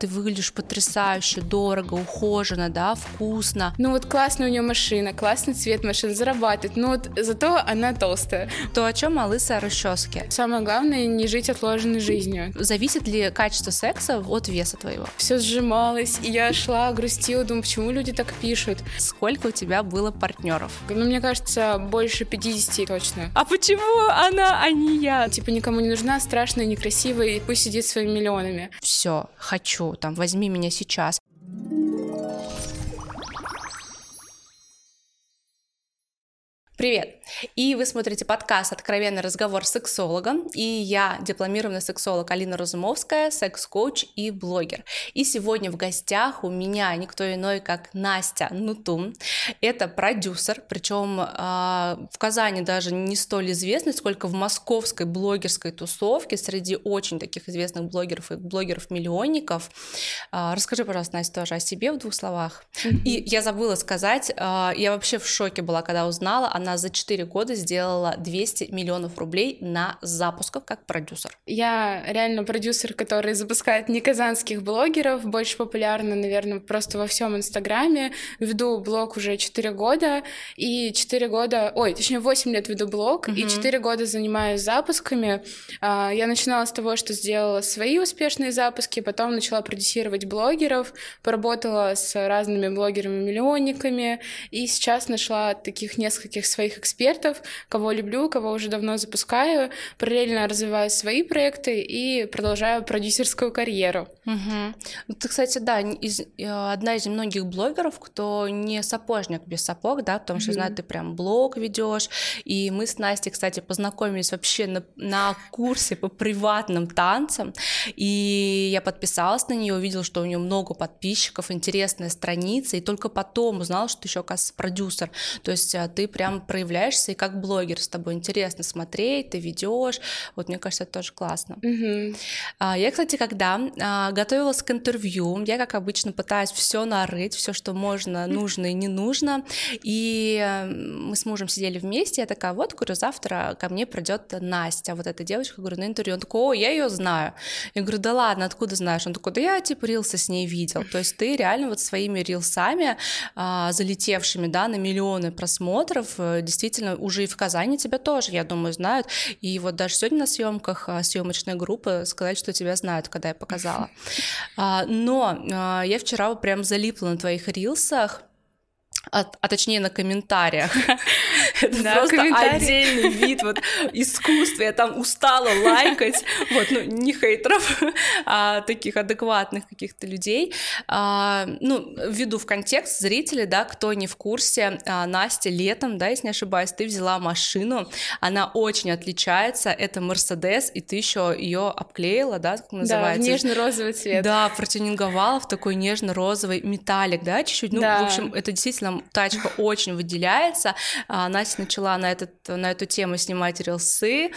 Ты выглядишь потрясающе, дорого, ухоженно, да, вкусно. Ну вот классная у нее машина, классный цвет машины, зарабатывает, но вот зато она толстая. То о чем лысая расчески? Самое главное не жить отложенной жизнью. Зависит ли качество секса от веса твоего? Все сжималось, и я шла, грустила, думаю, почему люди так пишут. Сколько у тебя было партнеров? Ну, мне кажется, больше 50 точно. А почему она, а не я? Типа никому не нужна, страшная, некрасивая, и пусть сидит своими миллионами. Все, хочу там, возьми меня сейчас. Привет! И вы смотрите подкаст «Откровенный разговор с сексологом». И я, дипломированный сексолог Алина Разумовская, секс-коуч и блогер. И сегодня в гостях у меня никто иной, как Настя Нутум. Это продюсер, причем э, в Казани даже не столь известный, сколько в московской блогерской тусовке среди очень таких известных блогеров и блогеров-миллионников. Э, расскажи, пожалуйста, Настя, тоже о себе в двух словах. И я забыла сказать, э, я вообще в шоке была, когда узнала, она она за 4 года сделала 200 миллионов рублей на запусках как продюсер. Я реально продюсер, который запускает не казанских блогеров, больше популярна, наверное, просто во всем Инстаграме. Веду блог уже 4 года, и 4 года, ой, точнее 8 лет веду блог, mm-hmm. и 4 года занимаюсь запусками. А, я начинала с того, что сделала свои успешные запуски, потом начала продюсировать блогеров, поработала с разными блогерами-миллионниками, и сейчас нашла таких нескольких своих экспертов, кого люблю, кого уже давно запускаю, параллельно развиваю свои проекты и продолжаю продюсерскую карьеру. Угу. Ты, кстати, да, из, э, одна из многих блогеров, кто не сапожник без сапог, да, потому что, угу. знаю, ты прям блог ведешь, и мы с Настей, кстати, познакомились вообще на, на курсе по приватным танцам, и я подписалась на нее, увидела, что у нее много подписчиков, интересная страница, и только потом узнала, что ты еще, оказывается, продюсер, то есть э, ты прям проявляешься и как блогер с тобой интересно смотреть, ты ведешь. Вот мне кажется, это тоже классно. Mm-hmm. Я, кстати, когда а, готовилась к интервью, я, как обычно, пытаюсь все нарыть, все, что можно, нужно и не нужно. И мы с мужем сидели вместе, я такая, вот, говорю, завтра ко мне придет Настя, вот эта девочка, говорю, на интервью. Он такой, о, я ее знаю. Я говорю, да ладно, откуда знаешь? Он такой, да я типа рилсы с ней видел. То есть ты реально вот своими рилсами, а, залетевшими, да, на миллионы просмотров, э, действительно уже и в Казани тебя тоже, я думаю, знают. И вот даже сегодня на съемках а, съемочной группы сказали, что тебя знают, когда я показала. А, но а, я вчера прям залипла на твоих рилсах, а, а точнее на комментариях. Это да, просто отдельный вид вот искусства. Я там устала лайкать, вот, ну, не хейтеров, а таких адекватных каких-то людей. А, ну, введу в контекст зрителей, да, кто не в курсе, а, Настя летом, да, если не ошибаюсь, ты взяла машину, она очень отличается, это Мерседес, и ты еще ее обклеила, да, как называется? Да, в нежно-розовый цвет. Да, протюнинговала в такой нежно-розовый металлик, да, чуть-чуть, ну, да. в общем, это действительно тачка очень выделяется. А, Настя начала на, этот, на эту тему снимать рилсы,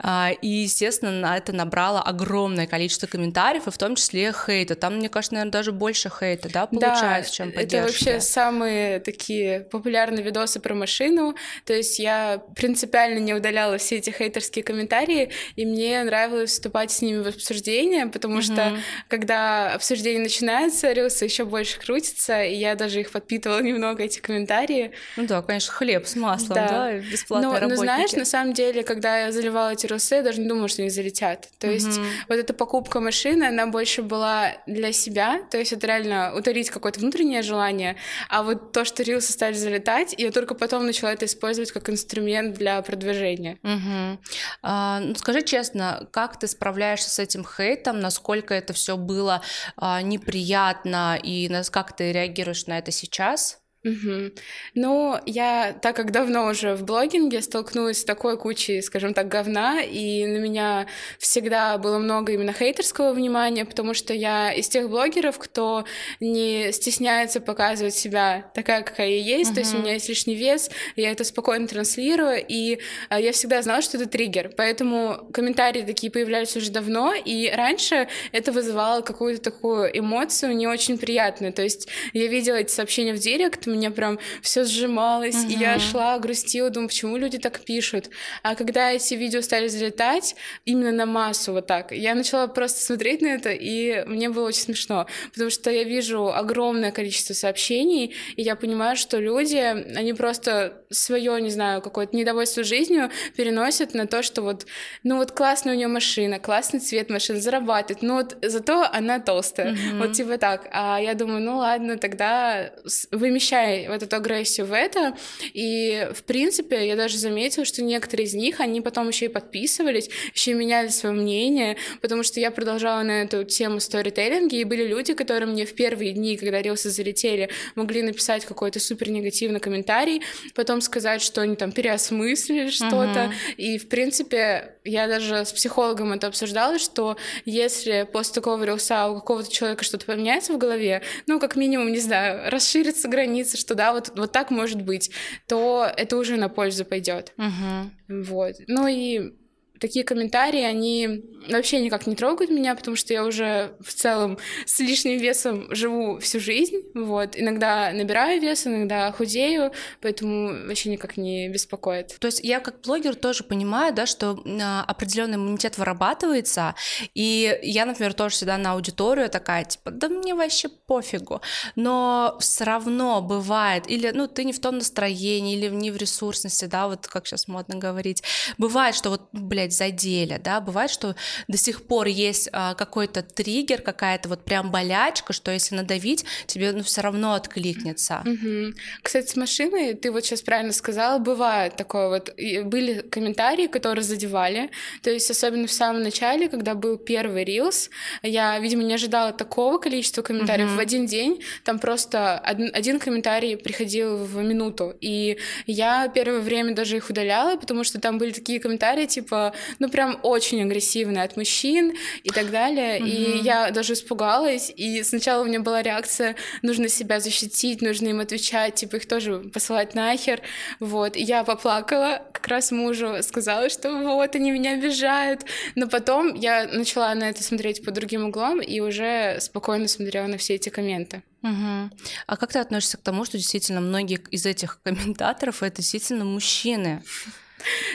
а, и, естественно, на это набрало огромное количество комментариев, и в том числе хейта. Там, мне кажется, наверное, даже больше хейта, да, получается, да, чем поддержки. это вообще самые такие популярные видосы про машину, то есть я принципиально не удаляла все эти хейтерские комментарии, и мне нравилось вступать с ними в обсуждение, потому mm-hmm. что когда обсуждение начинается, рилсы еще больше крутятся, и я даже их подпитывала немного эти комментарии. Ну да, конечно, хлеб с маслом, да, да бесплатные но, работники. Но знаешь, на самом деле, когда я заливала эти русы, я даже не думала, что они залетят. То есть mm-hmm. вот эта покупка машины, она больше была для себя, то есть это реально утолить какое-то внутреннее желание, а вот то, что рилсы стали залетать, я только потом начала это использовать как инструмент для продвижения. Mm-hmm. А, ну, скажи честно, как ты справляешься с этим хейтом, насколько это все было а, неприятно и как ты реагируешь на это сейчас? Угу. Ну, я, так как давно уже в блогинге, столкнулась с такой кучей, скажем так, говна, и на меня всегда было много именно хейтерского внимания, потому что я из тех блогеров, кто не стесняется показывать себя такая, какая я есть, угу. то есть у меня есть лишний вес, я это спокойно транслирую, и а, я всегда знала, что это триггер, поэтому комментарии такие появлялись уже давно, и раньше это вызывало какую-то такую эмоцию не очень приятную, то есть я видела эти сообщения в директ, меня прям все сжималось, угу. и я шла, грустила, думаю, почему люди так пишут. А когда эти видео стали залетать именно на массу вот так, я начала просто смотреть на это, и мне было очень смешно, потому что я вижу огромное количество сообщений, и я понимаю, что люди, они просто свое, не знаю, какое-то недовольство жизнью переносят на то, что вот, ну вот классная у нее машина, классный цвет машины, зарабатывает, но вот зато она толстая, mm-hmm. вот типа так. А я думаю, ну ладно, тогда вымещай вот эту агрессию в это, и в принципе я даже заметила, что некоторые из них, они потом еще и подписывались, еще и меняли свое мнение, потому что я продолжала на эту тему сторителлинги, и были люди, которые мне в первые дни, когда рилсы залетели, могли написать какой-то супер негативный комментарий, потом сказать, что они там переосмыслили что-то, и в принципе я даже с психологом это обсуждала, что если после такого рилса у какого-то человека что-то поменяется в голове, ну, как минимум, не знаю, расширится граница, что да, вот, вот так может быть, то это уже на пользу пойдет. Угу. Вот. Ну и такие комментарии, они вообще никак не трогают меня, потому что я уже в целом с лишним весом живу всю жизнь, вот. Иногда набираю вес, иногда худею, поэтому вообще никак не беспокоит. То есть я как блогер тоже понимаю, да, что а, определенный иммунитет вырабатывается, и я, например, тоже всегда на аудиторию такая, типа, да мне вообще пофигу, но все равно бывает, или, ну, ты не в том настроении, или не в ресурсности, да, вот как сейчас модно говорить, бывает, что вот, блядь, сказать, задели, да, бывает, что до сих пор есть а, какой-то триггер, какая-то вот прям болячка, что если надавить, тебе ну, все равно откликнется. Угу. Кстати, с машиной, ты вот сейчас правильно сказала, бывает такое вот, были комментарии, которые задевали, то есть особенно в самом начале, когда был первый рилс, я, видимо, не ожидала такого количества комментариев угу. в один день, там просто один, один комментарий приходил в минуту, и я первое время даже их удаляла, потому что там были такие комментарии, типа, ну, прям очень агрессивная от мужчин и так далее. Mm-hmm. И я даже испугалась, и сначала у меня была реакция, нужно себя защитить, нужно им отвечать, типа их тоже посылать нахер, вот. И я поплакала, как раз мужу сказала, что вот, они меня обижают, но потом я начала на это смотреть по другим углом и уже спокойно смотрела на все эти комменты. Угу. А как ты относишься к тому, что действительно многие из этих комментаторов это действительно мужчины?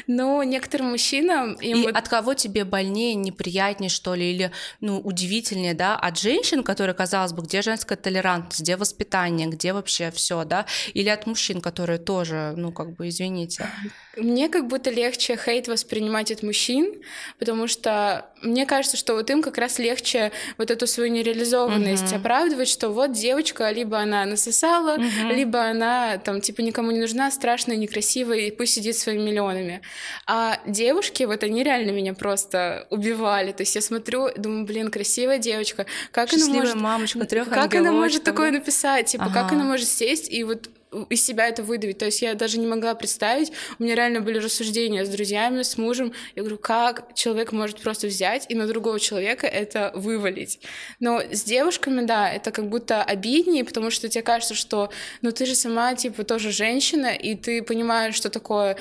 Ну, некоторым мужчинам... Им и вот... от кого тебе больнее, неприятнее, что ли, или, ну, удивительнее, да? От женщин, которые, казалось бы, где женская толерантность, где воспитание, где вообще все, да? Или от мужчин, которые тоже, ну, как бы, извините. Мне как будто легче хейт воспринимать от мужчин, потому что мне кажется, что вот им как раз легче вот эту свою нереализованность uh-huh. оправдывать, что вот девочка, либо она насосала, uh-huh. либо она там типа никому не нужна, страшная, некрасивая, и пусть сидит своими миллионами. А девушки, вот они реально меня просто убивали. То есть я смотрю, думаю, блин, красивая девочка, как Счастливая она может... мамочка, трех Как она может такое написать? Типа, ага. как она может сесть и вот из себя это выдавить. То есть я даже не могла представить. У меня реально были рассуждения с друзьями, с мужем. Я говорю, как человек может просто взять и на другого человека это вывалить. Но с девушками, да, это как будто обиднее, потому что тебе кажется, что ну ты же сама, типа, тоже женщина, и ты понимаешь, что такое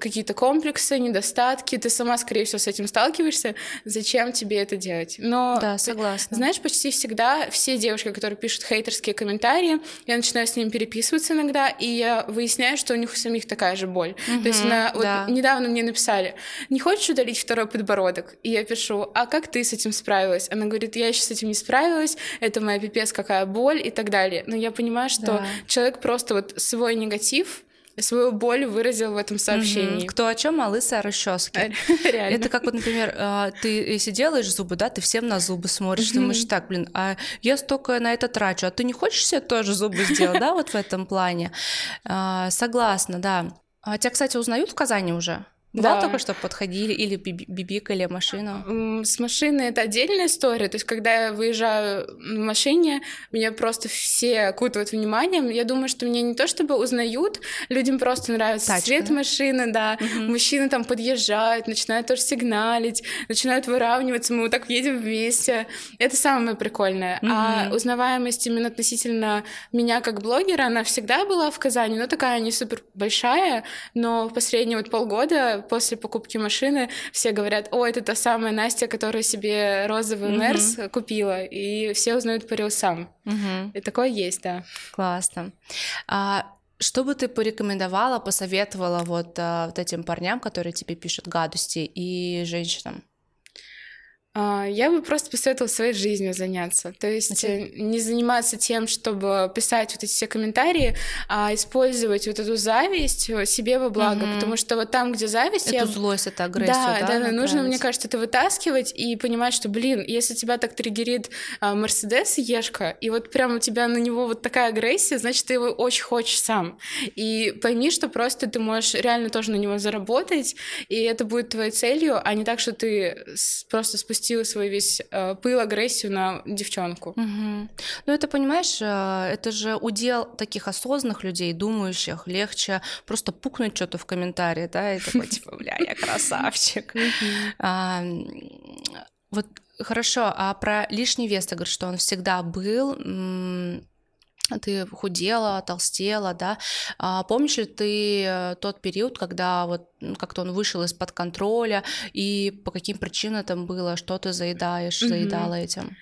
какие-то комплексы, недостатки, ты сама, скорее всего, с этим сталкиваешься. Зачем тебе это делать? Но, да, согласна. Знаешь, почти всегда все девушки, которые пишут хейтерские комментарии, я начинаю с ними переписываться на иногда, и я выясняю, что у них у самих такая же боль. Mm-hmm, То есть она, вот да. недавно мне написали, не хочешь удалить второй подбородок? И я пишу, а как ты с этим справилась? Она говорит, я еще с этим не справилась, это моя пипец какая боль и так далее. Но я понимаю, что да. человек просто вот свой негатив свою боль выразил в этом сообщении. Кто о чем, а лысая расчески. Реально. Это как вот, например, а, ты если делаешь зубы, да, ты всем на зубы смотришь, угу. думаешь, так, блин, а я столько на это трачу, а ты не хочешь себе тоже зубы сделать, да, вот в этом плане? А, согласна, да. А тебя, кстати, узнают в Казани уже? Бывало да. только что подходили или бибикали машину? С машины это отдельная история. То есть, когда я выезжаю в машине, меня просто все окутывают вниманием. Я думаю, что меня не то чтобы узнают, людям просто нравится Тачка, цвет да? машины, да. Угу. Мужчины там подъезжают, начинают тоже сигналить, начинают выравниваться, мы вот так едем вместе. Это самое прикольное. Угу. А узнаваемость именно относительно меня как блогера, она всегда была в Казани, но такая не супер большая, но в последние вот полгода после покупки машины все говорят, о, это та самая Настя, которая себе розовый mm-hmm. Мерс купила, и все узнают по рилсам. Mm-hmm. И такое есть, да. Классно. А, что бы ты порекомендовала, посоветовала вот, а, вот этим парням, которые тебе пишут гадости, и женщинам? А, я бы просто посоветовала своей жизнью заняться. То есть okay. Э, не заниматься тем, чтобы писать вот эти все комментарии, а использовать вот эту зависть э, себе во благо. Mm-hmm. Потому что вот там, где зависть... Эту я... злость, это агрессию, да? Да, да, нужно, мне кажется, это вытаскивать и понимать, что, блин, если тебя так триггерит а, Мерседес Ешка, и вот прям у тебя на него вот такая агрессия, значит, ты его очень хочешь сам. И пойми, что просто ты можешь реально тоже на него заработать, и это будет твоей целью, а не так, что ты просто спустя спустила свой весь э, пыл, агрессию на девчонку. Угу. Ну, это, понимаешь, э, это же удел таких осознанных людей, думающих, легче просто пукнуть что-то в комментарии, да, и такой, типа, бля, я красавчик. Вот хорошо, а про лишний вес, ты говоришь, что он всегда был, ты худела, толстела, да. А помнишь ли ты э, тот период, когда вот как-то он вышел из-под контроля, и по каким причинам там было, что ты заедаешь, mm-hmm. заедала этим?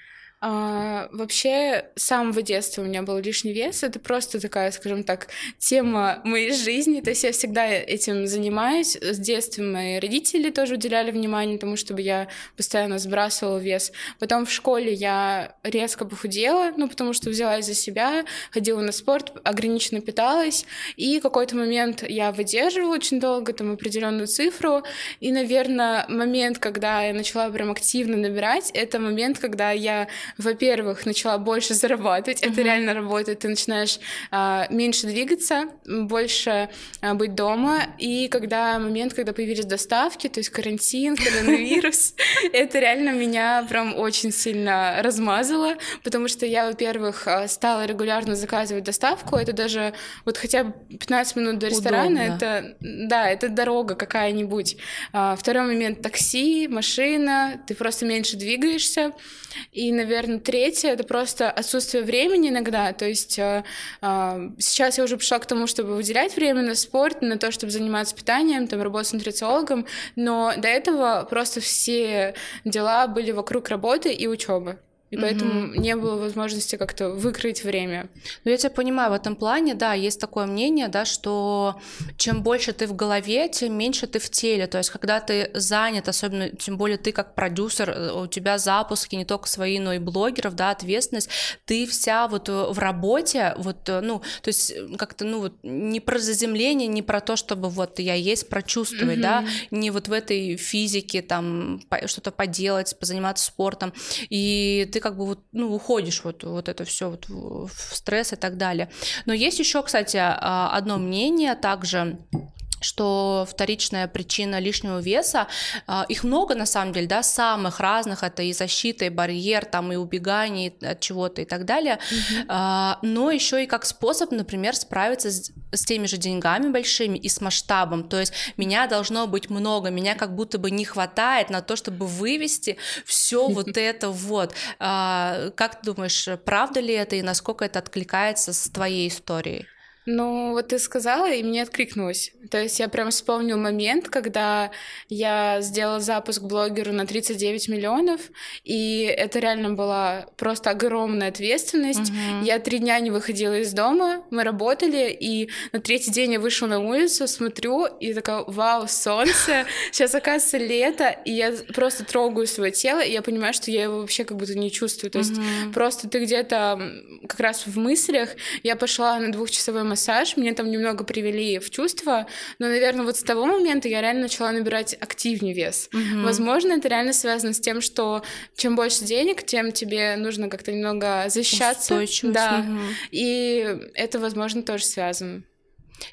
А, вообще, с самого детства у меня был лишний вес. Это просто такая, скажем так, тема моей жизни. То есть я всегда этим занимаюсь. С детства мои родители тоже уделяли внимание тому, чтобы я постоянно сбрасывала вес. Потом в школе я резко похудела, ну, потому что взялась за себя, ходила на спорт, ограниченно питалась. И какой-то момент я выдерживала очень долго, там, определенную цифру. И, наверное, момент, когда я начала прям активно набирать, это момент, когда я во-первых, начала больше зарабатывать, mm-hmm. это реально работает, ты начинаешь а, меньше двигаться, больше а, быть дома, и когда момент, когда появились доставки, то есть карантин, коронавирус, это реально меня прям очень сильно размазало, потому что я, во-первых, а, стала регулярно заказывать доставку, это даже вот хотя бы 15 минут до ресторана, это, да, это дорога какая-нибудь. А, второй момент — такси, машина, ты просто меньше двигаешься, и, наверное, третье — это просто отсутствие времени иногда. То есть э, э, сейчас я уже пришла к тому, чтобы выделять время на спорт, на то, чтобы заниматься питанием, там, работать с нутрициологом, но до этого просто все дела были вокруг работы и учебы и поэтому mm-hmm. не было возможности как-то выкрыть время. Ну, я тебя понимаю, в этом плане, да, есть такое мнение, да, что чем больше ты в голове, тем меньше ты в теле, то есть когда ты занят, особенно, тем более ты как продюсер, э, у тебя запуски не только свои, но и блогеров, да, ответственность, ты вся вот э, в работе, вот, э, ну, то есть как-то, ну, вот не про заземление, не про то, чтобы вот я есть, прочувствовать, mm-hmm. да, не вот в этой физике там что-то поделать, позаниматься спортом, и ты как бы вот, ну, уходишь вот, вот это все вот в стресс и так далее. Но есть еще, кстати, а, одно мнение также что вторичная причина лишнего веса, а, их много на самом деле, да, самых разных, это и защита, и барьер, там, и убегание от чего-то и так далее, mm-hmm. но еще и как способ, например, справиться с, с теми же деньгами большими и с масштабом, то есть меня должно быть много, меня как будто бы не хватает на то, чтобы вывести все вот это вот. А, как ты думаешь, правда ли это и насколько это откликается с твоей историей? Ну, вот ты сказала, и мне откликнулось. То есть я прям вспомнил момент, когда я сделала запуск блогеру на 39 миллионов, и это реально была просто огромная ответственность. Угу. Я три дня не выходила из дома, мы работали, и на третий день я вышла на улицу, смотрю, и такая, вау, солнце, сейчас оказывается лето, и я просто трогаю свое тело, и я понимаю, что я его вообще как будто не чувствую. То есть угу. просто ты где-то как раз в мыслях, я пошла на двухчасовой массаж, мне там немного привели в чувство, но, наверное, вот с того момента я реально начала набирать активнее вес. Угу. Возможно, это реально связано с тем, что чем больше денег, тем тебе нужно как-то немного защищаться. Да. Угу. И это, возможно, тоже связано.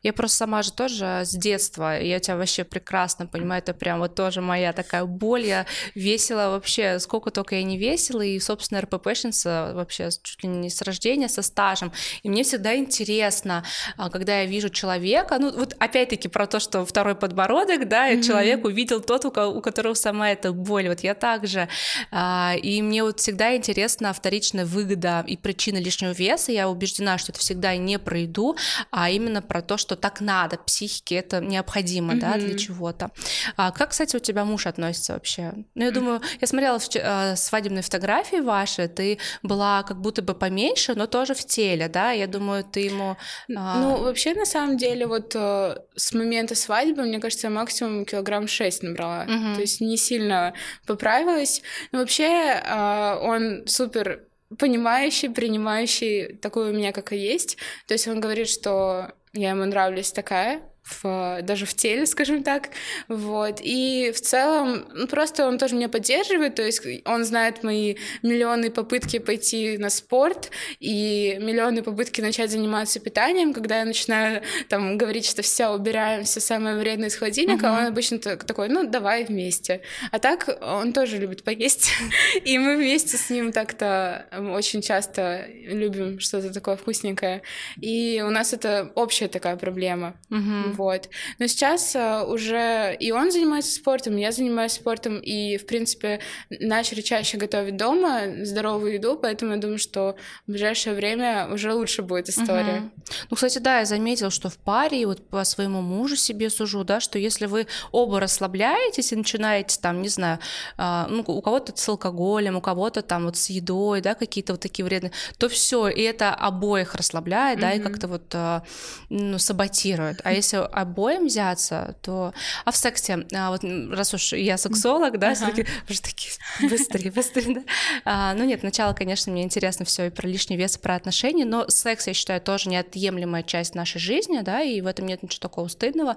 Я просто сама же тоже с детства, я тебя вообще прекрасно понимаю, это прям вот тоже моя такая боль, я весила вообще, сколько только я не весила, и, собственно, РППшница вообще чуть ли не с рождения, со стажем, и мне всегда интересно, а, когда я вижу человека, ну вот опять-таки про то, что второй подбородок, да, mm-hmm. человек увидел тот, у которого сама эта боль, вот я также, а, и мне вот всегда интересна вторичная выгода и причина лишнего веса, я убеждена, что это всегда не про еду, а именно про то, то, что так надо, психике это необходимо, mm-hmm. да, для чего-то. А как, кстати, у тебя муж относится вообще? Ну, я думаю, я смотрела в, э, свадебные фотографии ваши, ты была как будто бы поменьше, но тоже в теле, да, я думаю, ты ему... А... Ну, вообще, на самом деле, вот э, с момента свадьбы, мне кажется, я максимум килограмм 6 набрала, mm-hmm. то есть не сильно поправилась. Но вообще, э, он супер понимающий, принимающий такую меня, как и есть. То есть он говорит, что я ему нравлюсь такая, в, даже в теле, скажем так, вот, и в целом, ну, просто он тоже меня поддерживает, то есть он знает мои миллионы попытки пойти на спорт и миллионы попытки начать заниматься питанием, когда я начинаю там говорить, что все, убираем все самое вредное из холодильника, uh-huh. он обычно такой, ну, давай вместе, а так он тоже любит поесть, и мы вместе с ним так-то очень часто любим что-то такое вкусненькое, и у нас это общая такая проблема, uh-huh вот. Но сейчас uh, уже и он занимается спортом, я занимаюсь спортом, и, в принципе, начали чаще готовить дома здоровую еду, поэтому я думаю, что в ближайшее время уже лучше будет история. Угу. Ну, кстати, да, я заметила, что в паре, и вот по своему мужу себе сужу, да, что если вы оба расслабляетесь и начинаете там, не знаю, uh, ну, у кого-то с алкоголем, у кого-то там вот с едой, да, какие-то вот такие вредные, то все, и это обоих расслабляет, угу. да, и как-то вот uh, ну, саботирует. А если обоим взяться, то... А в сексе, а, вот раз уж я сексолог, да, ага. уже такие быстрее, быстрее, да? А, ну нет, сначала, конечно, мне интересно все и про лишний вес, и про отношения, но секс, я считаю, тоже неотъемлемая часть нашей жизни, да, и в этом нет ничего такого стыдного.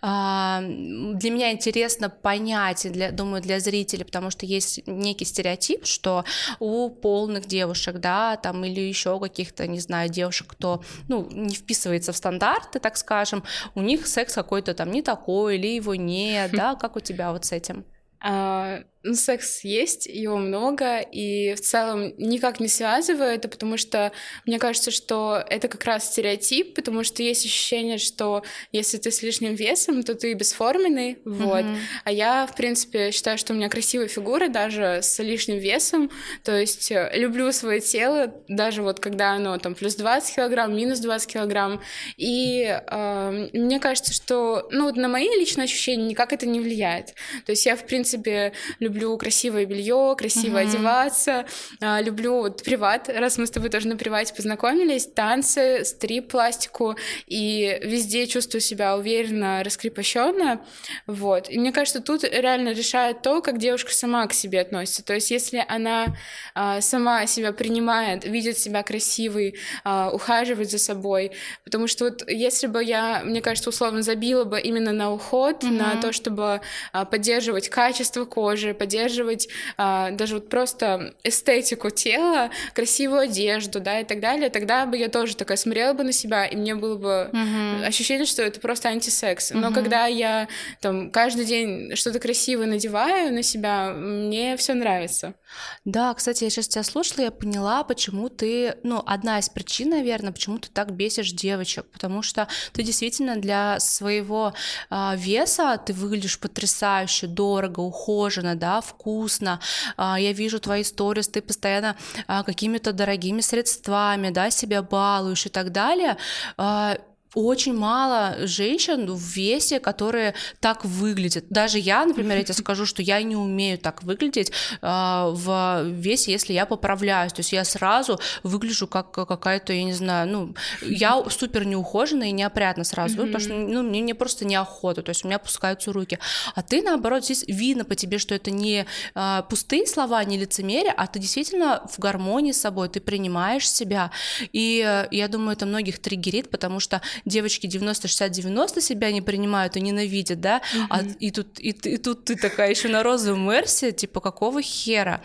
А, для меня интересно понять, для, думаю, для зрителей, потому что есть некий стереотип, что у полных девушек, да, там, или еще каких-то, не знаю, девушек, кто, ну, не вписывается в стандарты, так скажем, у них них секс какой-то там не такой, или его нет, да, как у тебя вот с этим? Ну, секс есть, его много, и в целом никак не связываю это, потому что мне кажется, что это как раз стереотип, потому что есть ощущение, что если ты с лишним весом, то ты бесформенный, вот. Mm-hmm. А я, в принципе, считаю, что у меня красивая фигура даже с лишним весом, то есть э, люблю свое тело, даже вот когда оно там плюс 20 килограмм, минус 20 килограмм, и э, мне кажется, что, ну, вот на мои личные ощущения никак это не влияет. То есть я, в принципе, люблю люблю красивое белье, красиво mm-hmm. одеваться, а, люблю вот приват, раз мы с тобой тоже на привате познакомились, танцы, стрип-пластику, и везде чувствую себя уверенно, раскрепощенно, вот. И мне кажется, тут реально решает то, как девушка сама к себе относится. То есть, если она а, сама себя принимает, видит себя красивой, а, ухаживает за собой, потому что вот если бы я, мне кажется, условно забила бы именно на уход, mm-hmm. на то, чтобы а, поддерживать качество кожи, поддерживать а, даже вот просто эстетику тела, красивую одежду, да, и так далее, тогда бы я тоже такая смотрела бы на себя, и мне было бы uh-huh. ощущение, что это просто антисекс. Но uh-huh. когда я там каждый день что-то красивое надеваю на себя, мне все нравится. Да, кстати, я сейчас тебя слушала, я поняла, почему ты, ну, одна из причин, наверное, почему ты так бесишь девочек, потому что ты действительно для своего э, веса ты выглядишь потрясающе, дорого, ухоженно, да, вкусно, а, я вижу твои сторис, ты постоянно а, какими-то дорогими средствами, да, себя балуешь и так далее, а, очень мало женщин в весе, которые так выглядят. Даже я, например, я тебе скажу, что я не умею так выглядеть э, в весе, если я поправляюсь. То есть я сразу выгляжу как какая-то, я не знаю, ну, я супер неухоженная и неопрятна сразу, ну, потому что ну, мне, мне просто неохота, то есть у меня опускаются руки. А ты, наоборот, здесь видно по тебе, что это не э, пустые слова, не лицемерие, а ты действительно в гармонии с собой, ты принимаешь себя. И э, я думаю, это многих триггерит, потому что девочки 90-60-90 себя не принимают и ненавидят, да, mm-hmm. а, и, тут, и, и тут ты такая еще на розовом Мерсе, типа, какого хера?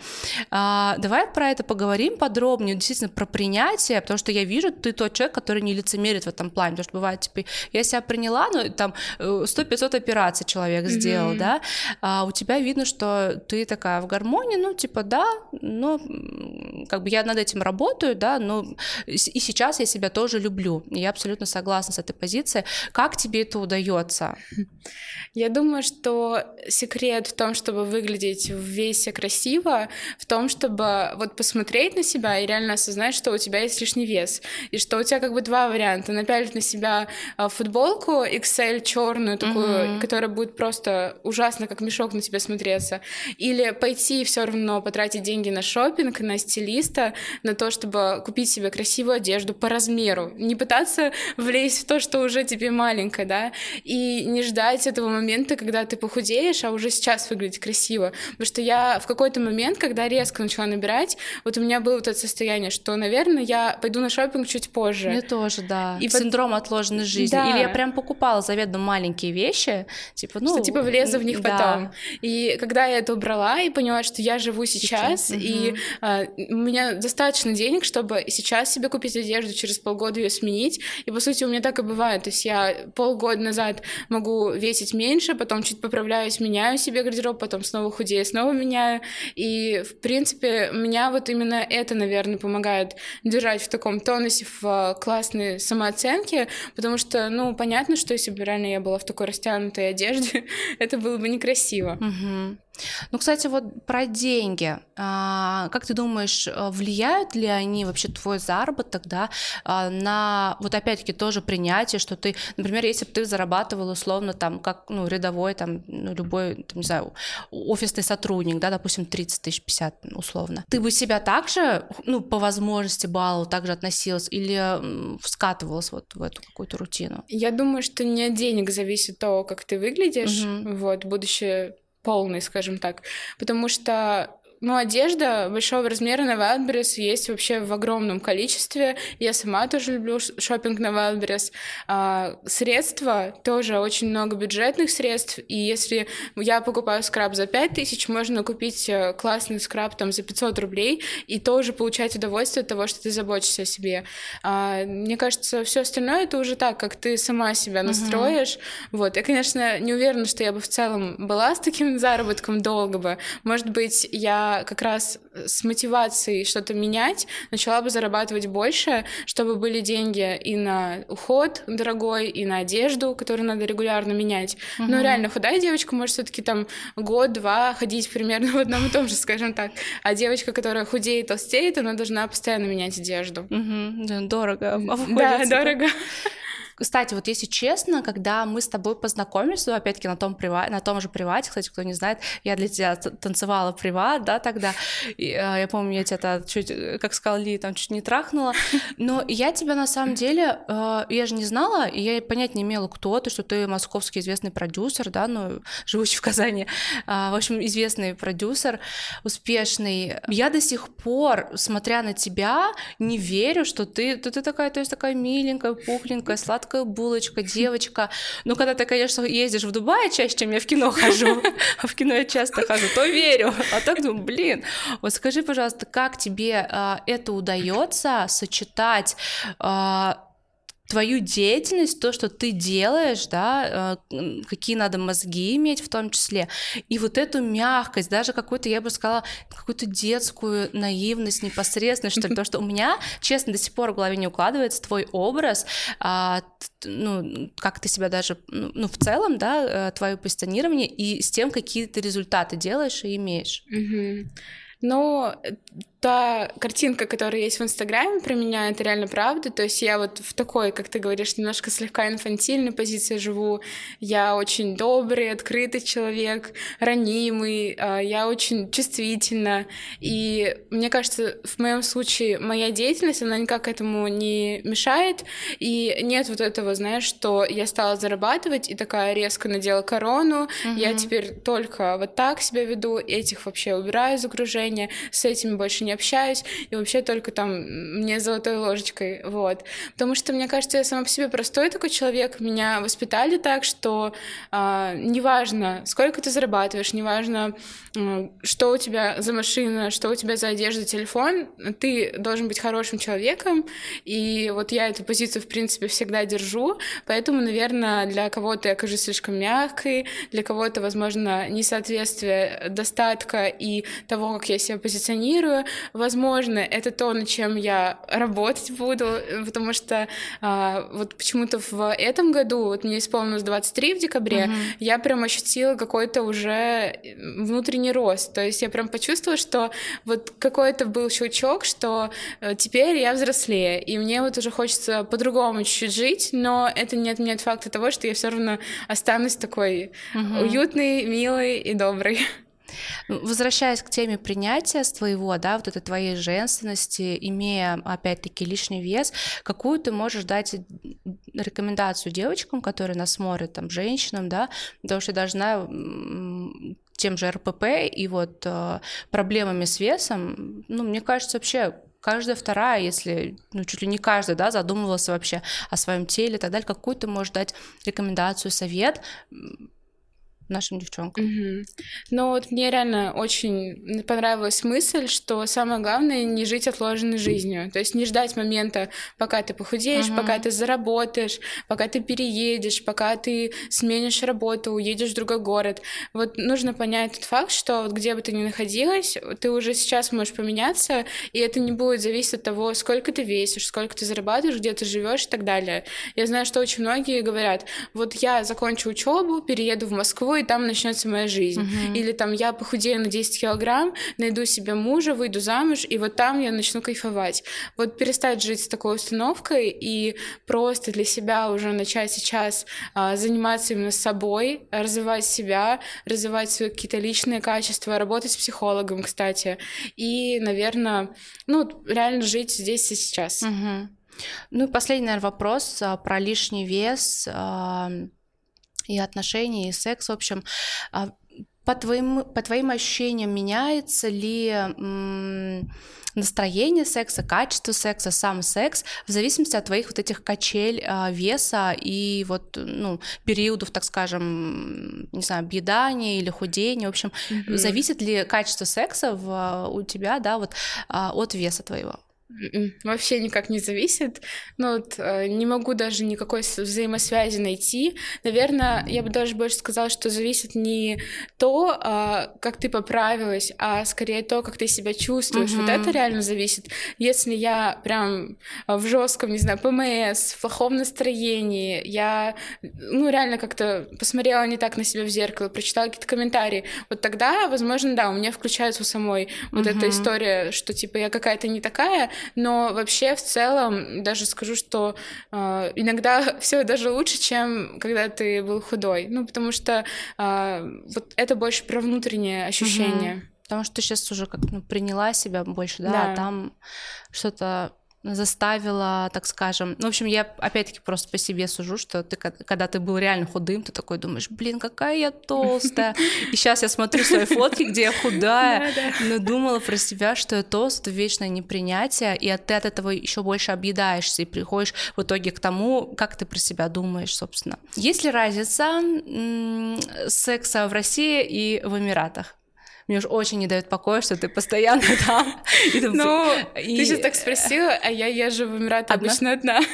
А, давай про это поговорим подробнее, действительно, про принятие, потому что я вижу, ты тот человек, который не лицемерит в этом плане, потому что бывает, типа, я себя приняла, но там 100-500 э, операций человек сделал, mm-hmm. да, а у тебя видно, что ты такая в гармонии, ну, типа, да, но как бы я над этим работаю, да, но и сейчас я себя тоже люблю, я абсолютно согласна согласна с этой позицией. Как тебе это удается? Я думаю, что секрет в том, чтобы выглядеть в весе красиво, в том, чтобы вот посмотреть на себя и реально осознать, что у тебя есть лишний вес, и что у тебя как бы два варианта. Напялить на себя а, футболку XL черную такую, mm-hmm. которая будет просто ужасно как мешок на тебя смотреться, или пойти все равно потратить деньги на шопинг, на стилиста, на то, чтобы купить себе красивую одежду по размеру, не пытаться влезть в то, что уже тебе маленькое, да, и не ждать этого момента, когда ты похудеешь, а уже сейчас выглядеть красиво. Потому что я в какой-то момент, когда резко начала набирать, вот у меня было вот это состояние, что, наверное, я пойду на шопинг чуть позже. Мне тоже, да. И синдром под... отложенной жизни. Да. Или я прям покупала заведомо маленькие вещи, типа, ну... Что, типа, влезу в них да. потом. И когда я это убрала и поняла, что я живу сейчас, сейчас. и угу. а, у меня достаточно денег, чтобы сейчас себе купить одежду, через полгода ее сменить. И, по сути, у меня так и бывает. То есть я полгода назад могу весить меньше, потом чуть поправляюсь, меняю себе гардероб, потом снова худею, снова меняю. И, в принципе, меня вот именно это, наверное, помогает держать в таком тонусе, в классной самооценке, потому что, ну, понятно, что если бы реально я была в такой растянутой одежде, это было бы некрасиво. Угу. Ну, кстати, вот про деньги. А, как ты думаешь, э, влияют ли они вообще твой заработок, да, а, на вот опять-таки тоже принятие, что ты, например, если бы ты зарабатывал условно там как ну рядовой там ну, любой там, не знаю офисный сотрудник, да, допустим 30 тысяч 50 условно, ты бы себя также ну по возможности баллов также относилась или скатывалась вот в эту какую-то рутину? Я думаю, что не от денег зависит то, как ты выглядишь, угу. вот будущее полный, скажем так. Потому что ну, одежда большого размера на Wildberries есть вообще в огромном количестве. Я сама тоже люблю шопинг на Wildberries. А, средства тоже очень много бюджетных средств. И если я покупаю скраб за 5000, можно купить э, классный скраб там за 500 рублей и тоже получать удовольствие от того, что ты заботишься о себе. А, мне кажется, все остальное это уже так, как ты сама себя настроишь. Uh-huh. Вот. Я, конечно, не уверена, что я бы в целом была с таким заработком долго бы. Может быть, я как раз с мотивацией что-то менять начала бы зарабатывать больше, чтобы были деньги и на уход дорогой, и на одежду, которую надо регулярно менять. Угу. Но реально худая девочка может все-таки там год-два ходить примерно в одном и том же, скажем так. А девочка, которая худеет, толстеет, она должна постоянно менять одежду. Угу. Дорого. Да, дорого. Кстати, вот если честно, когда мы с тобой познакомились, ну, опять-таки на том, прива... на том же привате, кстати, кто не знает, я для тебя танцевала приват, да, тогда, и, э, я помню, я тебя чуть, э, как сказал Ли, там чуть не трахнула, но я тебя на самом деле, э, я же не знала, и я понять не имела, кто ты, что ты московский известный продюсер, да, ну, живущий в Казани, э, в общем, известный продюсер, успешный. Я до сих пор, смотря на тебя, не верю, что ты, ты, ты такая, то есть такая миленькая, пухленькая, сладкая, сладкая булочка, девочка. Ну, когда ты, конечно, ездишь в Дубай чаще, чем я в кино хожу, а в кино я часто хожу, то верю. А так думаю, блин, вот скажи, пожалуйста, как тебе э, это удается сочетать э, твою деятельность, то, что ты делаешь, да, э, какие надо мозги иметь в том числе, и вот эту мягкость, даже какую-то, я бы сказала, какую-то детскую наивность, непосредственность, что ли, то, что у меня, честно, до сих пор в голове не укладывается твой образ, а, ну, как ты себя даже, ну, ну, в целом, да, э, твое позиционирование и с тем, какие ты результаты делаешь и имеешь. Но та картинка, которая есть в Инстаграме про меня, это реально правда. То есть я вот в такой, как ты говоришь, немножко слегка инфантильной позиции живу. Я очень добрый, открытый человек, ранимый, а, я очень чувствительна. И мне кажется, в моем случае моя деятельность, она никак этому не мешает. И нет вот этого, знаешь, что я стала зарабатывать и такая резко надела корону, угу. я теперь только вот так себя веду, этих вообще убираю из окружения, с этими больше не общаюсь, и вообще только там мне золотой ложечкой, вот. Потому что, мне кажется, я сама по себе простой такой человек, меня воспитали так, что э, неважно, сколько ты зарабатываешь, неважно, э, что у тебя за машина, что у тебя за одежда, телефон, ты должен быть хорошим человеком, и вот я эту позицию, в принципе, всегда держу, поэтому, наверное, для кого-то я окажусь слишком мягкой, для кого-то, возможно, несоответствие достатка и того, как я себя позиционирую, возможно, это то, над чем я работать буду, потому что а, вот почему-то в этом году, вот мне исполнилось 23 в декабре, угу. я прям ощутила какой-то уже внутренний рост. То есть я прям почувствовала, что вот какой-то был щелчок, что э, теперь я взрослее, и мне вот уже хочется по-другому чуть-чуть жить, но это не отменяет факта того, что я все равно останусь такой угу. уютной, милой и доброй. Возвращаясь к теме принятия своего, да, вот этой твоей женственности, имея, опять-таки, лишний вес, какую ты можешь дать рекомендацию девочкам, которые нас смотрят, там, женщинам, да, потому что я даже тем же РПП и вот э, проблемами с весом, ну, мне кажется, вообще каждая вторая, если, ну, чуть ли не каждая, да, задумывалась вообще о своем теле и так далее, какую ты можешь дать рекомендацию, совет, нашим девчонкам. Угу. Но вот мне реально очень понравилась мысль, что самое главное не жить отложенной жизнью. То есть не ждать момента, пока ты похудеешь, угу. пока ты заработаешь, пока ты переедешь, пока ты сменишь работу, уедешь в другой город. Вот нужно понять тот факт, что вот где бы ты ни находилась, ты уже сейчас можешь поменяться, и это не будет зависеть от того, сколько ты весишь, сколько ты зарабатываешь, где ты живешь и так далее. Я знаю, что очень многие говорят, вот я закончу учебу, перееду в Москву, и там начнется моя жизнь. Uh-huh. Или там я похудею на 10 килограмм, найду себе мужа, выйду замуж, и вот там я начну кайфовать. Вот перестать жить с такой установкой и просто для себя уже начать сейчас а, заниматься именно собой, развивать себя, развивать свои какие-то личные качества, работать с психологом, кстати. И, наверное, ну, реально жить здесь и сейчас. Uh-huh. Ну и последний, наверное, вопрос а, про лишний вес. И отношения, и секс, в общем. А, по твоим, по твоим ощущениям, меняется ли настроение секса, качество секса, сам секс в зависимости от твоих вот этих качель а, веса и вот, ну, периодов, так скажем, не знаю, объедания или худения, в общем, mm-hmm. зависит ли качество секса в, у тебя, да, вот а, от веса твоего? М-м, вообще никак не зависит. Ну, вот, э, не могу даже никакой взаимосвязи найти. Наверное, я бы даже больше сказала, что зависит не то, а, как ты поправилась, а скорее то, как ты себя чувствуешь. Mm-hmm. Вот это реально зависит. Если я прям в жестком, не знаю, ПМС, в плохом настроении, я, ну, реально как-то посмотрела не так на себя в зеркало, прочитала какие-то комментарии, вот тогда, возможно, да, у меня включается у самой вот mm-hmm. эта история, что, типа, я какая-то не такая, но вообще в целом даже скажу, что э, иногда все даже лучше, чем когда ты был худой, ну потому что э, вот это больше про внутреннее ощущение. Угу. Потому что ты сейчас уже как ну, приняла себя больше, да, да. а там что-то заставила, так скажем. Ну, в общем, я опять-таки просто по себе сужу, что ты, когда ты был реально худым, ты такой думаешь, блин, какая я толстая. И сейчас я смотрю свои фотки, где я худая, но думала про себя, что я толстая, вечное непринятие, и ты от этого еще больше объедаешься и приходишь в итоге к тому, как ты про себя думаешь, собственно. Есть ли разница секса в России и в Эмиратах? Мне уж очень не дает покоя, что ты постоянно там. Ну, ты сейчас так спросила, а я езжу в Эмираты обычно одна.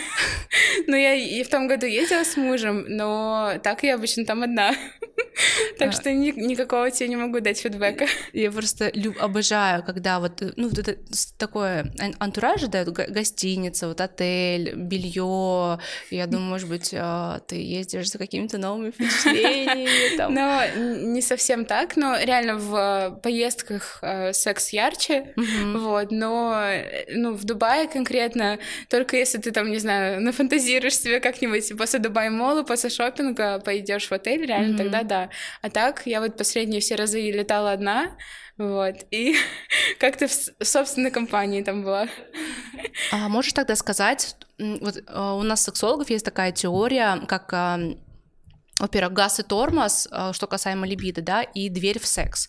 Ну, я и в том году ездила с мужем, но так я обычно там одна. Так что никакого тебе не могу дать фидбэка. Я просто обожаю, когда вот, ну, вот это такое антураж дают, гостиница, вот отель, белье. Я думаю, может быть, а, ты ездишь за какими-то новыми впечатлениями. Но не совсем так, но реально в поездках э, секс ярче, вот, но ну, в Дубае конкретно, только если ты там, не знаю, нафантазируешь себе как-нибудь после Дубай-мола, после шопинга пойдешь в отель, реально тогда да. А так, я вот последние все разы летала одна, вот, и как-то в собственной компании там была. А можешь тогда сказать, вот а, у нас сексологов есть такая теория, как во-первых, газ и тормоз, а, что касаемо либидо, да, и дверь в секс.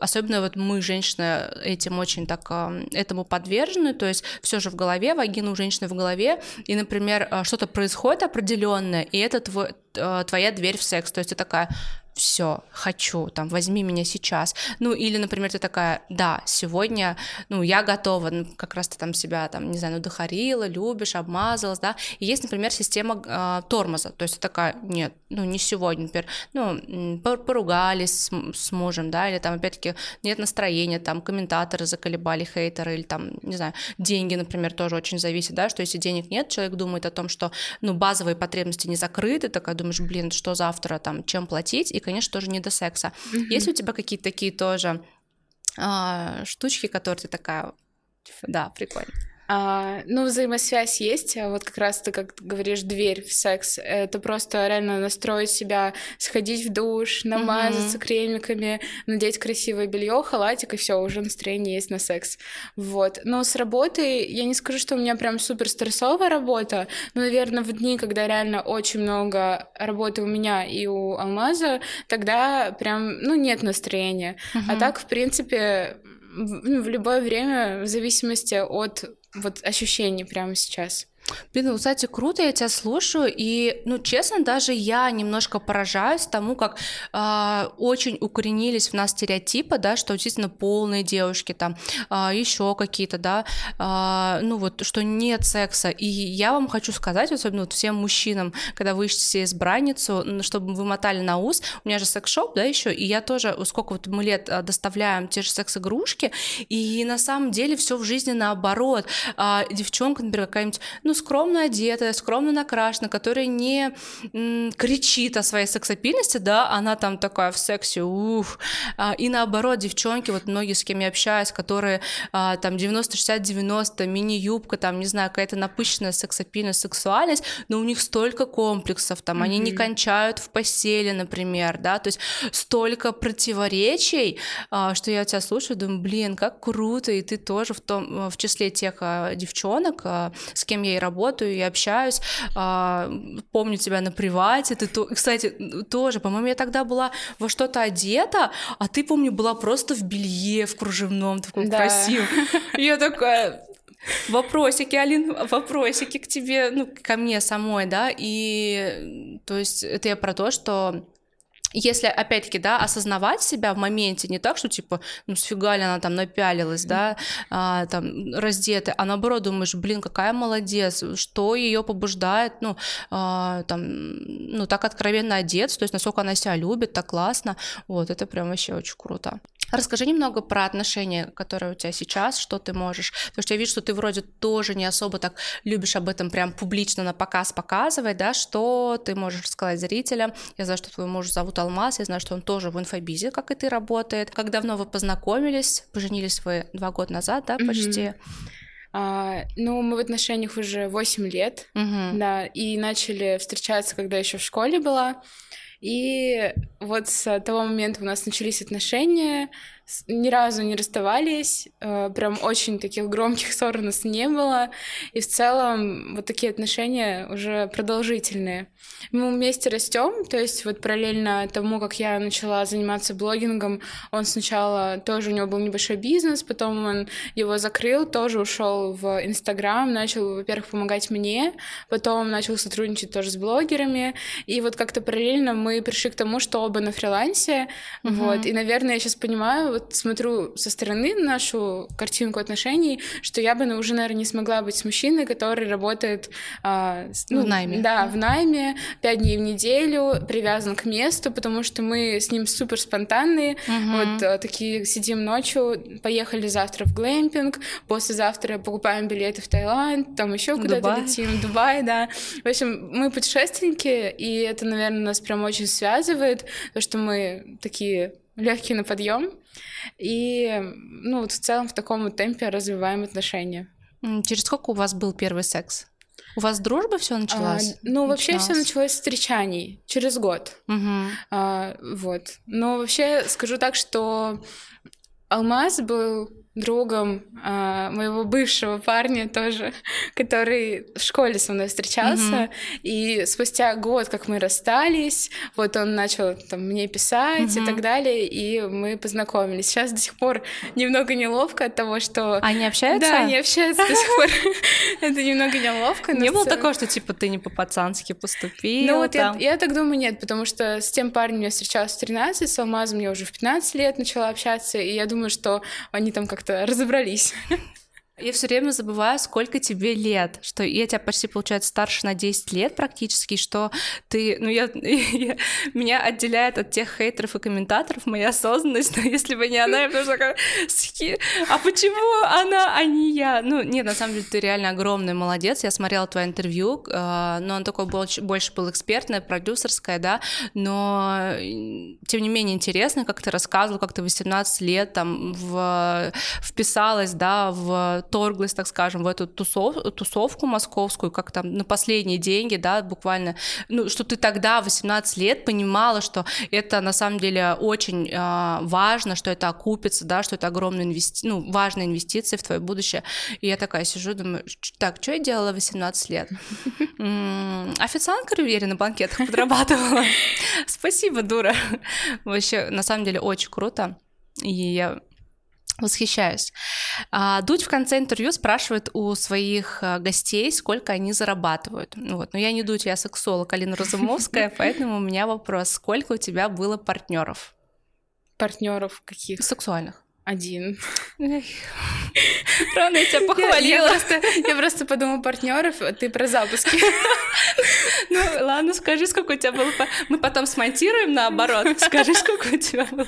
Особенно вот мы, женщины, этим очень так, этому подвержены, то есть все же в голове, вагина у женщины в голове, и, например, что-то происходит определенное, и это твой, твоя дверь в секс, то есть ты такая, все, хочу, там, возьми меня сейчас. Ну, или, например, ты такая, да, сегодня, ну, я готова, ну, как раз ты там себя, там, не знаю, дохарила, любишь, обмазалась, да, и есть, например, система э, тормоза, то есть ты такая, нет, ну, не сегодня, например, ну, поругались с, с мужем, да, или там, опять-таки, нет настроения, там, комментаторы заколебали, хейтеры, или там, не знаю, деньги, например, тоже очень зависит, да, что если денег нет, человек думает о том, что, ну, базовые потребности не закрыты, такая думаешь, блин, что завтра, там, чем платить, и, конечно, тоже не до секса. Mm-hmm. Есть у тебя какие-то такие тоже а, штучки, которые ты такая, типа, да, прикольно. А, ну, взаимосвязь есть, а вот как раз ты, как говоришь, дверь в секс. Это просто реально настроить себя, сходить в душ, намазаться mm-hmm. кремиками, надеть красивое белье, халатик, и все, уже настроение есть на секс. Вот. Но с работой я не скажу, что у меня прям супер стрессовая работа, но, наверное, в дни, когда реально очень много работы у меня и у Алмаза, тогда прям, ну, нет настроения. Mm-hmm. А так, в принципе, в, ну, в любое время, в зависимости от вот ощущений прямо сейчас. Блин, ну, кстати, круто, я тебя слушаю, и, ну, честно, даже я немножко поражаюсь тому, как э, очень укоренились в нас стереотипы, да, что действительно полные девушки, там, э, а, еще какие-то, да, э, ну, вот, что нет секса, и я вам хочу сказать, особенно вот всем мужчинам, когда вы ищете избранницу, чтобы вы мотали на ус, у меня же секс-шоп, да, еще, и я тоже, сколько вот мы лет доставляем те же секс-игрушки, и на самом деле все в жизни наоборот, э, девчонка, например, какая-нибудь, ну, ну, скромно одетая, скромно накрашена, которая не м, кричит о своей сексапильности, да, она там такая в сексе, ух, а, и наоборот, девчонки, вот многие, с кем я общаюсь, которые а, там 90-60-90, мини-юбка, там, не знаю, какая-то напыщенная сексапильность, сексуальность, но у них столько комплексов, там, mm-hmm. они не кончают в постели, например, да, то есть столько противоречий, а, что я тебя слушаю, думаю, блин, как круто, и ты тоже в том, в числе тех а, девчонок, а, с кем я и работаю, и общаюсь, а, помню тебя на привате, ты, то, кстати, тоже, по-моему, я тогда была во что-то одета, а ты, помню, была просто в белье, в кружевном, таком да. красивом. Я такая, Вопросики, Алин, вопросики к тебе, ну, ко мне самой, да, и то есть это я про то, что если, опять-таки, да, осознавать себя в моменте, не так, что, типа, ну, сфига ли она там напялилась, да, а, там, раздетая, а наоборот думаешь, блин, какая молодец, что ее побуждает, ну, а, там, ну, так откровенно одеться, то есть насколько она себя любит, так классно, вот, это прям вообще очень круто. Расскажи немного про отношения, которые у тебя сейчас, что ты можешь, потому что я вижу, что ты вроде тоже не особо так любишь об этом прям публично на показ показывать, да, что ты можешь сказать зрителям, я знаю, что твой муж зовут Алмаз, я знаю, что он тоже в инфобизе, как и ты, работает. Как давно вы познакомились? Поженились вы два года назад, да, почти? Mm-hmm. А, ну, мы в отношениях уже 8 лет, mm-hmm. да, и начали встречаться, когда еще в школе была. И вот с того момента у нас начались отношения, ни разу не расставались, э, прям очень таких громких ссор у нас не было, и в целом вот такие отношения уже продолжительные. Мы вместе растем, то есть вот параллельно тому, как я начала заниматься блогингом, он сначала тоже у него был небольшой бизнес, потом он его закрыл, тоже ушел в Инстаграм, начал, во-первых, помогать мне, потом начал сотрудничать тоже с блогерами, и вот как-то параллельно мы пришли к тому, что оба на фрилансе, mm-hmm. вот, и, наверное, я сейчас понимаю, вот смотрю со стороны нашу картинку отношений, что я бы уже, наверное, не смогла быть с мужчиной, который работает а, ну, в найме. Да, в найме, пять дней в неделю, привязан к месту, потому что мы с ним супер спонтанные. Угу. Вот а, такие сидим ночью, поехали завтра в глэмпинг, послезавтра покупаем билеты в Таиланд, там еще куда-то летим, в Дубай, да. В общем, мы путешественники, и это, наверное, нас прям очень связывает, то, что мы такие легкий на подъем. И, ну, вот в целом в таком вот темпе развиваем отношения. Через сколько у вас был первый секс? У вас дружба все началась? А, ну, вообще все началось с встречаний через год. Угу. А, вот. Но вообще скажу так, что Алмаз был другом а, моего бывшего парня тоже, который в школе со мной встречался, mm-hmm. и спустя год, как мы расстались, вот он начал там мне писать mm-hmm. и так далее, и мы познакомились. Сейчас до сих пор немного неловко от того, что... Они общаются? Да, они общаются до сих пор. Это немного неловко. Не было такого, что типа ты не по-пацански поступила? Ну вот я так думаю, нет, потому что с тем парнем я встречалась в 13, с Алмазом я уже в 15 лет начала общаться, и я думаю, что они там как-то разобрались. Я все время забываю, сколько тебе лет, что я тебя почти, получается, старше на 10 лет практически, что ты, ну, я, я меня отделяет от тех хейтеров и комментаторов моя осознанность, но если бы не она, я бы такая, а почему она, а не я? Ну, нет, на самом деле, ты реально огромный молодец, я смотрела твое интервью, а, но он такой больше, больше был экспертное, продюсерское, да, но тем не менее интересно, как ты рассказывал, как ты 18 лет там в, вписалась, да, в вторглась, так скажем, в эту тусов, тусовку московскую, как там на последние деньги, да, буквально, ну, что ты тогда, 18 лет, понимала, что это на самом деле очень э, важно, что это окупится, да, что это огромная инвести... ну, важная инвестиция в твое будущее. И я такая сижу, думаю, так, что я делала 18 лет? Официантка Ривьери на банкетах подрабатывала. Спасибо, дура. Вообще, на самом деле, очень круто. И я Восхищаюсь. А, Дудь в конце интервью спрашивает у своих а, гостей, сколько они зарабатывают. Вот. Но я не Дудь, я сексолог Алина Разумовская, поэтому у меня вопрос. Сколько у тебя было партнеров? Партнеров каких? Сексуальных. Один. Рано я тебя похвалила. Я, просто, я просто подумала партнеров, а ты про запуски. Ну, ладно, скажи, сколько у тебя было. Мы потом смонтируем наоборот. Скажи, сколько у тебя было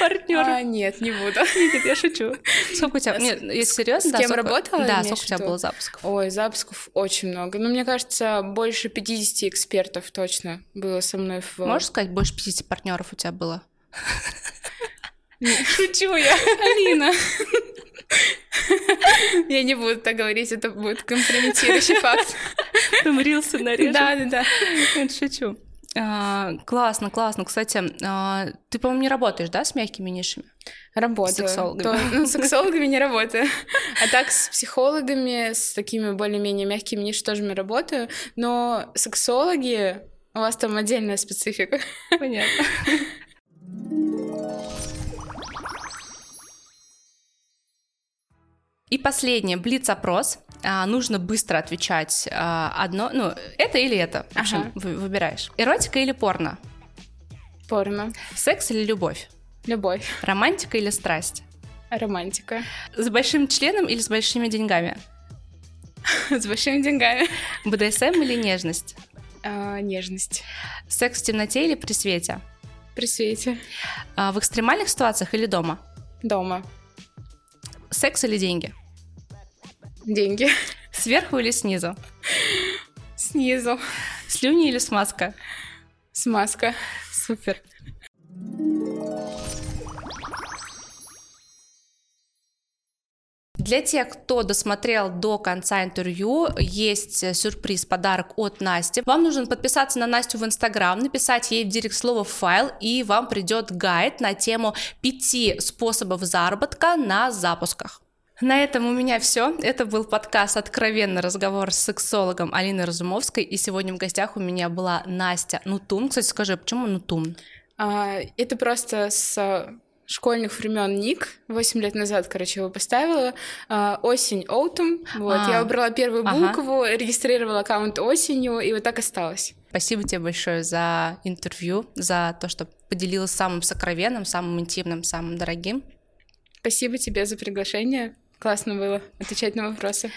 партнеров. А, нет, не буду. Нет, я шучу. Сколько у тебя? Нет, если серьезно, С кем работала? Да, сколько у тебя было запусков? Ой, запусков очень много. Ну, мне кажется, больше 50 экспертов точно было со мной в... Можешь сказать, больше 50 партнеров у тебя было? Шучу я, Алина. Я не буду так говорить, это будет компрометирующий факт. Там рилсы нарежем. Да, да, да. Шучу. А, классно, классно. Кстати, а, ты, по-моему, не работаешь, да, с мягкими нишами? Работаю. С сексологами. То, ну, с сексологами не работаю. А так с психологами, с такими более-менее мягкими нишами тоже мы работаю. Но сексологи, у вас там отдельная специфика. Понятно. И последнее, блиц-опрос. А, нужно быстро отвечать а, одно, ну, это или это. В общем, ага. вы, выбираешь. Эротика или порно? Порно. Секс или любовь? Любовь. Романтика или страсть? Романтика. С большим членом или с большими деньгами? С большими деньгами. БДСМ или нежность? А, нежность. Секс в темноте или при свете? При свете. А, в экстремальных ситуациях или дома? Дома. Секс или деньги? Деньги. Сверху или снизу? Снизу. Слюни или смазка? Смазка. Супер. Для тех, кто досмотрел до конца интервью, есть сюрприз, подарок от Насти. Вам нужно подписаться на Настю в Инстаграм, написать ей в директ слово «файл», и вам придет гайд на тему пяти способов заработка на запусках. На этом у меня все. Это был подкаст «Откровенный разговор с сексологом Алиной Разумовской». И сегодня в гостях у меня была Настя Нутун. Кстати, скажи, а почему Нутун? А, это просто с школьных времен ник. Восемь лет назад, короче, его поставила. А, осень, autumn. Вот, а, я выбрала первую букву, ага. регистрировала аккаунт осенью, и вот так осталось. Спасибо тебе большое за интервью, за то, что поделилась самым сокровенным, самым интимным, самым дорогим. Спасибо тебе за приглашение. Классно было отвечать на вопросы.